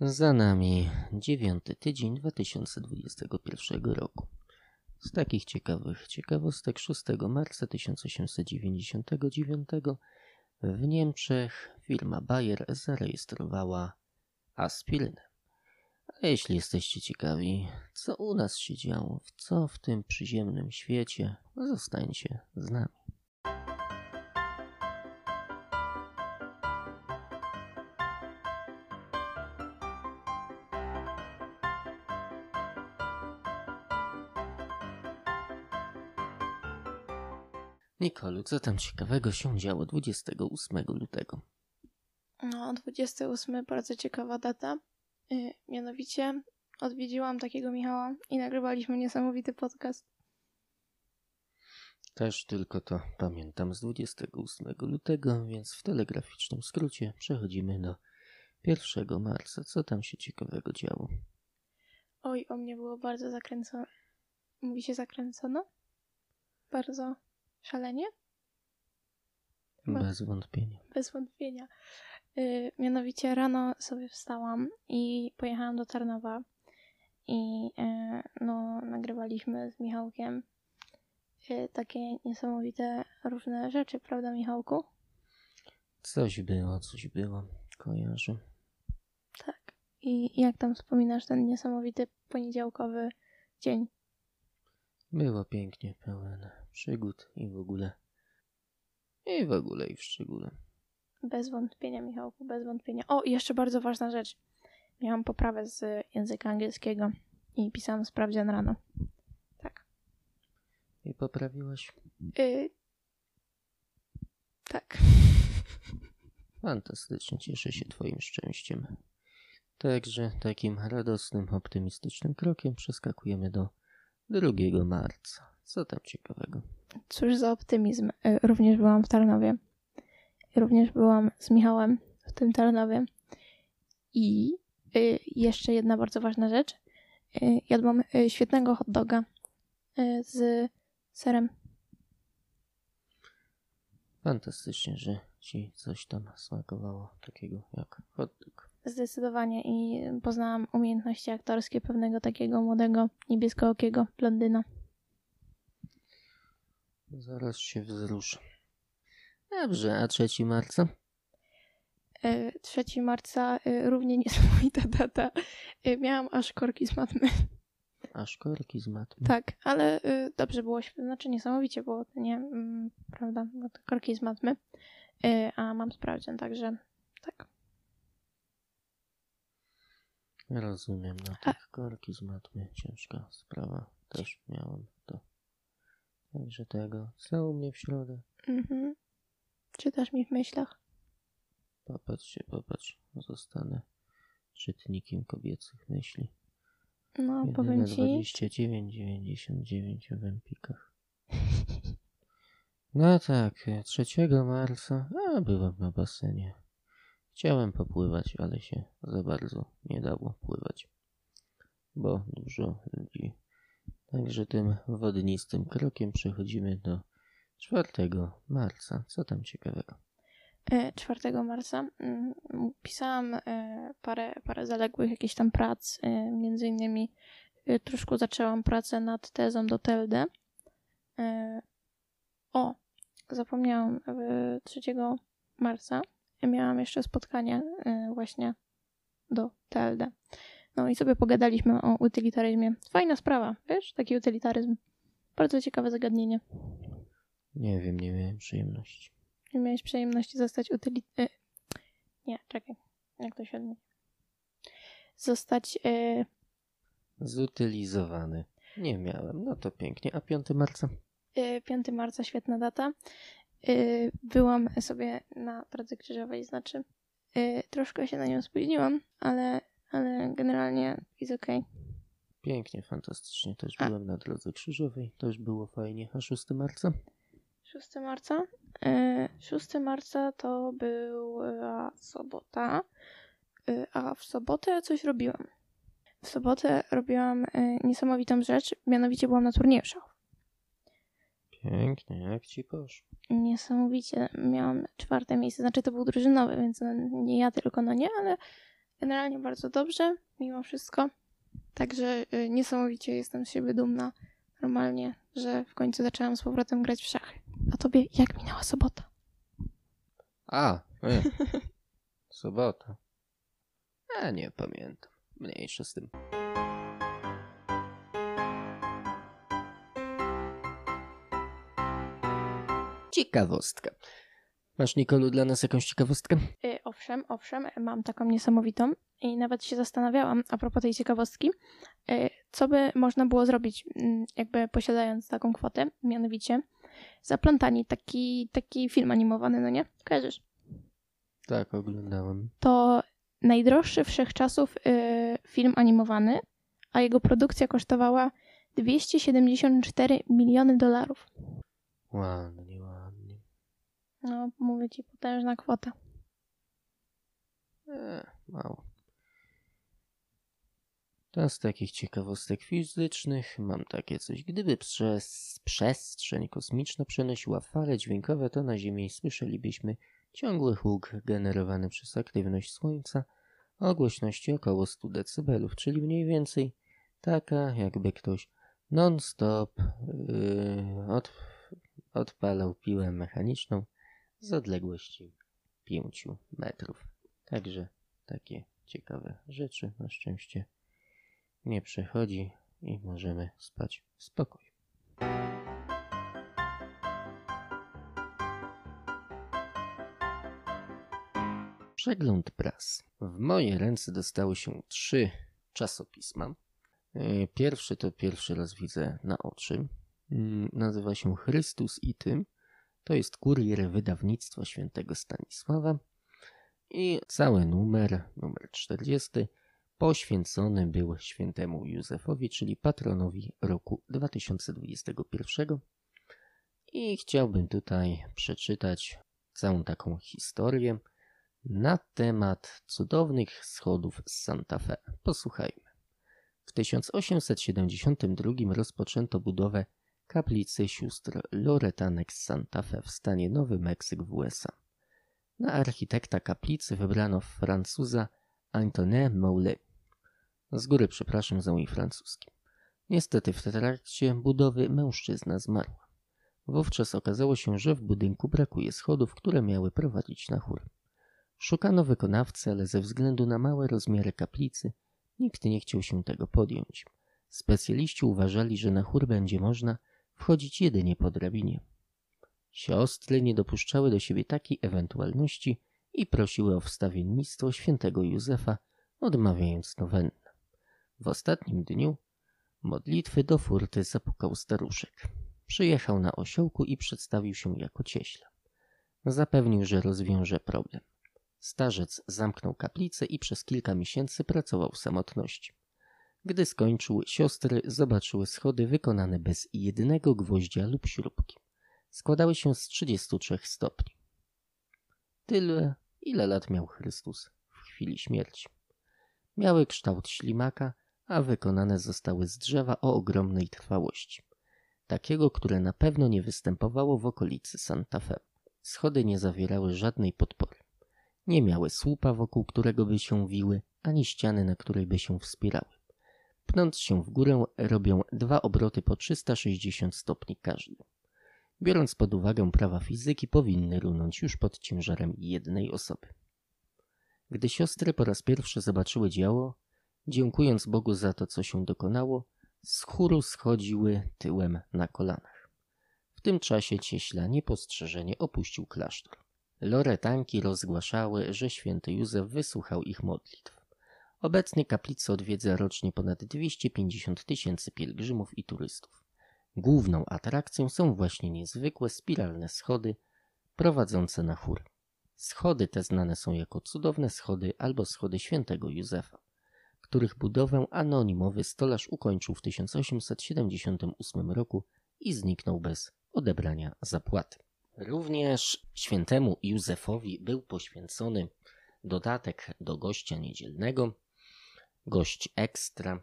Za nami dziewiąty tydzień 2021 roku. Z takich ciekawych ciekawostek 6 marca 1899 w Niemczech firma Bayer zarejestrowała aspirynę. A jeśli jesteście ciekawi, co u nas się działo, w co w tym przyziemnym świecie, zostańcie z nami. Nikolu, co tam ciekawego się działo 28 lutego? No, 28 bardzo ciekawa data. Yy, mianowicie odwiedziłam takiego Michała i nagrywaliśmy niesamowity podcast. Też tylko to pamiętam z 28 lutego, więc w telegraficznym skrócie przechodzimy do 1 marca. Co tam się ciekawego działo? Oj, o mnie było bardzo zakręcone. Mówi się zakręcono? Bardzo szalenie? Bez wątpienia. Bez wątpienia. Yy, mianowicie rano sobie wstałam i pojechałam do Tarnowa i yy, no, nagrywaliśmy z Michałkiem yy, takie niesamowite różne rzeczy, prawda Michałku? Coś było, coś było. Kojarzę. Tak. I jak tam wspominasz ten niesamowity poniedziałkowy dzień? Było pięknie, pełen przygód i w ogóle. I w ogóle i w szczególe. Bez wątpienia, Michałku, bez wątpienia. O, i jeszcze bardzo ważna rzecz. Miałam poprawę z języka angielskiego i pisałam sprawdzian rano. Tak. I poprawiłaś? Yy... Tak. Fantastycznie, cieszę się Twoim szczęściem. Także takim radosnym, optymistycznym krokiem przeskakujemy do 2 marca. Co tam ciekawego? Cóż za optymizm. Yy, Również byłam w Tarnowie. Również byłam z Michałem w tym Tarnowie. I yy, jeszcze jedna bardzo ważna rzecz. Yy, Jadłam świetnego hot doga z serem. Fantastycznie, że Ci coś tam smakowało takiego jak hot dog. Zdecydowanie i poznałam umiejętności aktorskie pewnego takiego młodego niebieskookiego blondyna. Zaraz się wzruszę. Dobrze, a 3 marca? E, 3 marca e, równie niesamowita data. E, miałam aż korki z matmy. Aż korki z matmy. Tak, ale e, dobrze było, znaczy niesamowicie było, to nie, mm, prawda, korki z matmy, E, a mam sprawdzian, także tak. Rozumiem, no tak, korki z matmy, ciężka sprawa. Też miałem to. Także tego. Co u mnie w środę? Mhm. Czytasz mi w myślach? Popatrz się, popatrz. Zostanę czytnikiem kobiecych myśli. No, Jedyne powiem ci. 29,99 w Empikach. No tak, 3 marca, a byłem na basenie. Chciałem popływać, ale się za bardzo nie dało pływać, bo dużo ludzi. Także tym wodnistym krokiem przechodzimy do 4 marca. Co tam ciekawego? E, 4 marca mm, pisałam e, parę, parę zaległych jakichś tam prac, e, między innymi e, troszkę zaczęłam pracę nad tezą do TLD. E, O, zapomniałam, e, 3 marca miałam jeszcze spotkanie e, właśnie do TLD. No i sobie pogadaliśmy o utylitaryzmie. Fajna sprawa, wiesz, taki utylitaryzm. Bardzo ciekawe zagadnienie. Nie wiem, nie miałem przyjemności. Nie miałeś przyjemności zostać utyli... E, nie, czekaj. Jak to się odmieni? Zostać... E, Zutylizowany. Nie miałem, no to pięknie. A 5 marca? e, 5 marca, świetna data. E, byłam sobie na Drodze Krzyżowej, znaczy e, troszkę się na nią spóźniłam, ale, ale generalnie jest okej. Pięknie, fantastycznie. Też A. byłem na drodze krzyżowej. Też było fajnie. A 6 marca? 6 marca. E, 6 marca to była sobota, a w sobotę coś robiłam. W sobotę robiłam niesamowitą rzecz, mianowicie byłam na turnieju szachów. Pięknie, jak ci poszło? Niesamowicie. Miałam czwarte miejsce, znaczy to był drużynowy, więc no, nie ja tylko, no nie, ale, generalnie bardzo dobrze, mimo wszystko. Także y, niesamowicie jestem z siebie dumna. Normalnie, że w końcu zaczęłam z powrotem grać w szachy. A tobie jak minęła sobota? A, e, sobota. A nie pamiętam. Mniejsze z tym. Ciekawostka. Masz, Nikolu, dla nas jakąś ciekawostkę? Y, owszem, owszem, mam taką niesamowitą i nawet się zastanawiałam a propos tej ciekawostki, y, co by można było zrobić, mm, jakby posiadając taką kwotę, mianowicie zaplątani taki, taki film animowany, no nie? Kojarzysz? Tak, oglądałem. To najdroższy wszechczasów y, film animowany, a jego produkcja kosztowała 274 miliony dolarów. Ładnie, ładnie. No, mówię ci, potężna kwota. E, mało. To z takich ciekawostek fizycznych mam takie coś. Gdyby przez przestrzeń kosmiczna przenosiła fale dźwiękowe, to na Ziemi słyszelibyśmy ciągły huk generowany przez aktywność Słońca o głośności około 100 dB, czyli mniej więcej taka, jakby ktoś non-stop yy, od, odpalał piłę mechaniczną z odległości 5 metrów. Także takie ciekawe rzeczy na szczęście nie przechodzi i możemy spać w spokoju. Przegląd prasy. W moje ręce dostały się trzy czasopisma. E, Pierwszy to pierwszy raz widzę na oczy. Mm, Nazywa się Chrystus i Ty. To jest kurier wydawnictwa świętego Stanisława. I cały numer, numer 40, poświęcony był świętemu Józefowi, czyli patronowi roku 2021. I chciałbym tutaj przeczytać całą taką historię na temat cudownych schodów z Santa Fe. Posłuchajmy. W 1872 rozpoczęto budowę kaplicy sióstr Loretanek z Santa Fe w stanie Nowy Meksyk w USA. Na architekta kaplicy wybrano Francuza Antoine Moulet. Z góry przepraszam za mój francuski. Niestety w trakcie budowy mężczyzna zmarł. Wówczas okazało się, że w budynku brakuje schodów, które miały prowadzić na chór. Szukano wykonawcy, ale ze względu na małe rozmiary kaplicy nikt nie chciał się tego podjąć. Specjaliści uważali, że na chór będzie można wchodzić jedynie po drabinie. Siostry nie dopuszczały do siebie takiej ewentualności i prosiły o wstawiennictwo świętego Józefa, odmawiając nowennę. W ostatnim dniu modlitwy do furty zapukał staruszek. Przyjechał na osiołku i przedstawił się jako cieśla. Zapewnił, że rozwiąże problem. Starzec zamknął kaplicę i przez kilka miesięcy pracował w samotności. Gdy skończył, siostry zobaczyły schody wykonane bez jednego gwoździa lub śrubki. Składały się z 33 stopni. Tyle, ile lat miał Chrystus w chwili śmierci. Miały kształt ślimaka, a wykonane zostały z drzewa o ogromnej trwałości. Takiego, które na pewno nie występowało w okolicy Santa Fe. Schody nie zawierały żadnej podpory. Nie miały słupa, wokół którego by się wiły, ani ściany, na której by się wspierały. Pnąc się w górę, robią dwa obroty po 360 stopni każdy. Biorąc pod uwagę prawa fizyki, powinny runąć już pod ciężarem jednej osoby. Gdy siostry po raz pierwszy zobaczyły dzieło, dziękując Bogu za to, co się dokonało, z chóru schodziły tyłem na kolanach. W tym czasie cieśla niepostrzeżenie opuścił klasztor. Loretanki rozgłaszały, że święty Józef wysłuchał ich modlitw. Obecnie kaplicę odwiedza rocznie ponad 250 tysięcy pielgrzymów i turystów. Główną atrakcją są właśnie niezwykłe spiralne schody prowadzące na chór. Schody te znane są jako cudowne schody albo schody świętego Józefa, których budowę anonimowy stolarz ukończył w 1878 roku i zniknął bez odebrania zapłaty. Również świętemu Józefowi był poświęcony dodatek do gościa niedzielnego, gość ekstra.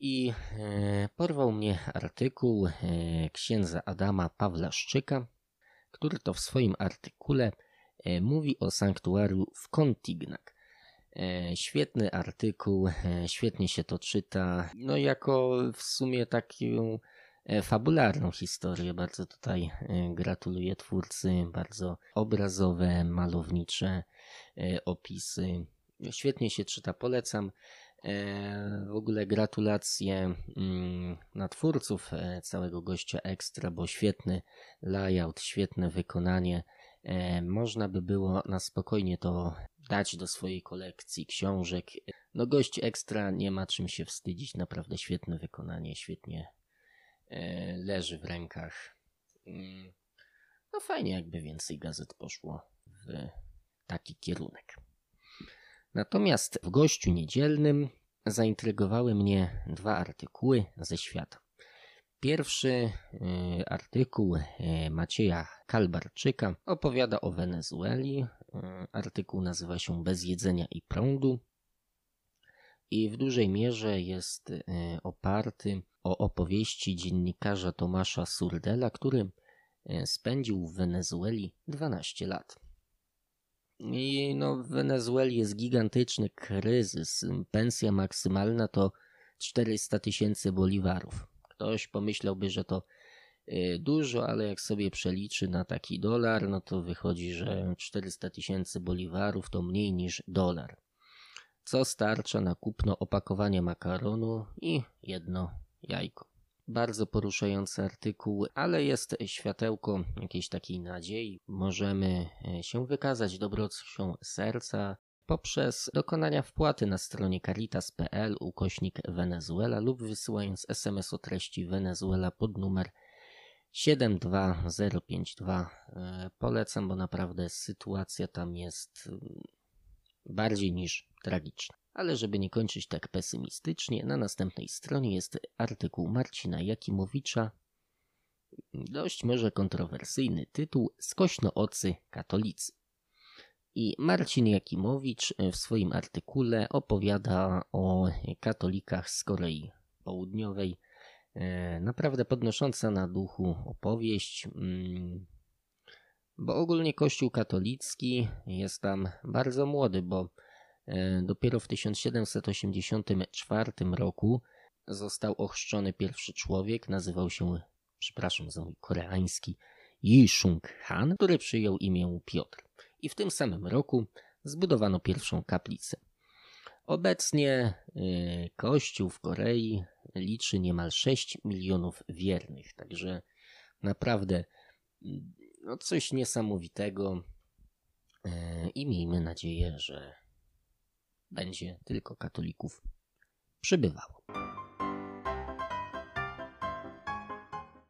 I e, porwał mnie artykuł e, księdza Adama Pawlaszczyka, który to w swoim artykule e, mówi o sanktuarium w Contignac. E, świetny artykuł, świetnie się to czyta. No, jako w sumie taką fabularną historię. Bardzo tutaj gratuluję twórcy. Bardzo obrazowe, malownicze opisy. Świetnie się czyta, polecam. E, W ogóle gratulacje mm, na twórców e, całego gościa ekstra, bo świetny layout, świetne wykonanie. E, Można by było na spokojnie to dać do swojej kolekcji książek. No gość ekstra nie ma czym się wstydzić, naprawdę świetne wykonanie, świetnie leży w rękach. Mm, No fajnie jakby więcej gazet poszło w taki kierunek. Natomiast w gościu niedzielnym zaintrygowały mnie dwa artykuły ze świata. Pierwszy y, artykuł y, Macieja Kalbarczyka opowiada o Wenezueli. Y, artykuł nazywa się Bez jedzenia i prądu i w dużej mierze jest oparty o opowieści dziennikarza Tomasza Surdela, który spędził w Wenezueli 12 lat. I no, w Wenezueli jest gigantyczny kryzys. Pensja maksymalna to 400 tysięcy boliwarów. Ktoś pomyślałby, że to y, dużo, ale jak sobie przeliczy na taki dolar, no to wychodzi, że 400 tysięcy boliwarów to mniej niż dolar. Co starcza na kupno opakowania makaronu i jedno jajko. Bardzo poruszający artykuł, ale jest światełko jakiejś takiej nadziei. Możemy e, się wykazać dobrocią serca poprzez dokonania wpłaty na stronie caritas.pl ukośnik Wenezuela lub wysyłając SMS o treści Wenezuela pod numer 72052. E, Polecam, bo naprawdę sytuacja tam jest mm, bardziej niż tragiczna. Ale żeby nie kończyć tak pesymistycznie, na następnej stronie jest artykuł Marcina Jakimowicza. Dość może kontrowersyjny tytuł Skośnoocy katolicy. I Marcin Jakimowicz w swoim artykule opowiada o katolikach z Korei Południowej. E, Naprawdę podnosząca na duchu opowieść, mm, bo ogólnie Kościół katolicki jest tam bardzo młody, bo e, dopiero w 1784 roku został ochrzczony pierwszy człowiek, nazywał się, przepraszam za mój koreański, Yi Shung Han, który przyjął imię Piotr. I w tym samym roku zbudowano pierwszą kaplicę. Obecnie y, Kościół w Korei liczy niemal 6 milionów wiernych, także naprawdę no coś niesamowitego y, i miejmy nadzieję, że będzie tylko katolików przybywało.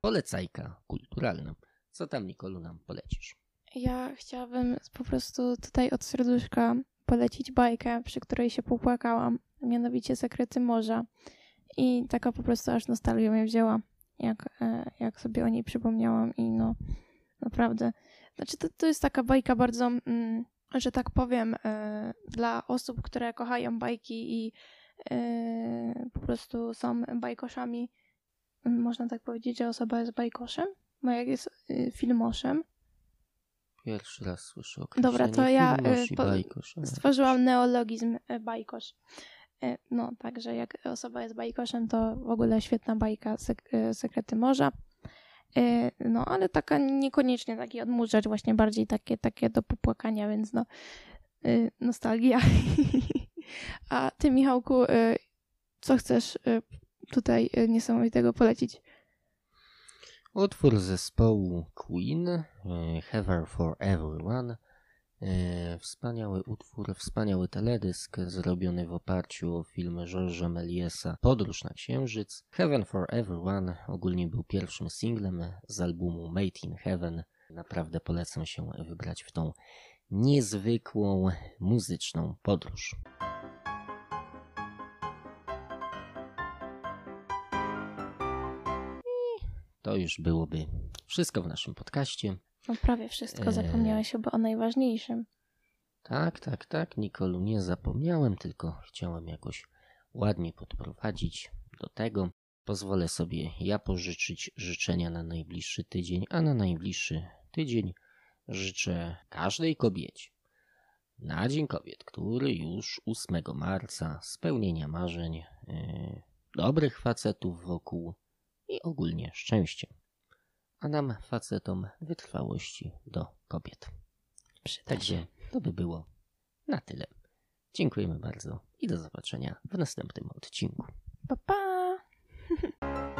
Polecajka kulturalna. Co tam, Nikolu, nam polecisz? Ja chciałabym po prostu tutaj od serduszka polecić bajkę, przy której się popłakałam, mianowicie Sekrety Morza. I taka po prostu aż nostalgia mnie wzięła, jak, e, jak sobie o niej przypomniałam i no naprawdę. Znaczy to, to jest taka bajka bardzo, mm, że tak powiem, e, dla osób, które kochają bajki i e, po prostu są bajkoszami. Można tak powiedzieć, że osoba jest bajkoszem, bo jak jest y, filmoszem, Pierwszy raz słyszę o Dobra, to ja, y, po- bajkosz. Stworzyłam neologizm e, bajkosz. E, No, także jak osoba jest bajkoszem, to w ogóle świetna bajka sek- e, Sekrety Morza. E, No, ale taka niekoniecznie taki odmurzacz, właśnie bardziej takie, takie do popłakania, więc no, e, nostalgia. A ty, Michałku, e, co chcesz tutaj niesamowitego polecić? Utwór zespołu Queen, Heaven for Everyone. E, Wspaniały utwór, wspaniały teledysk zrobiony w oparciu o film Georgesa Meliesa Podróż na Księżyc. Heaven for Everyone ogólnie był pierwszym singlem z albumu Made in Heaven. Naprawdę polecam się wybrać w tą niezwykłą muzyczną podróż. I to już byłoby wszystko w naszym podcaście. No prawie wszystko, E. zapomniałeś chyba o najważniejszym. Tak, tak, tak, Nikolu, nie zapomniałem, tylko chciałem jakoś ładnie podprowadzić do tego. Pozwolę sobie ja pożyczyć życzenia na najbliższy tydzień, a na najbliższy tydzień życzę każdej kobiecie, na Dzień Kobiet, który już 8 marca spełnienia marzeń, yy, dobrych facetów wokół i ogólnie szczęście. A nam, facetom, wytrwałości do kobiet. Przyda. Także to by było na tyle. Dziękujemy bardzo i do zobaczenia w następnym odcinku. Pa, pa!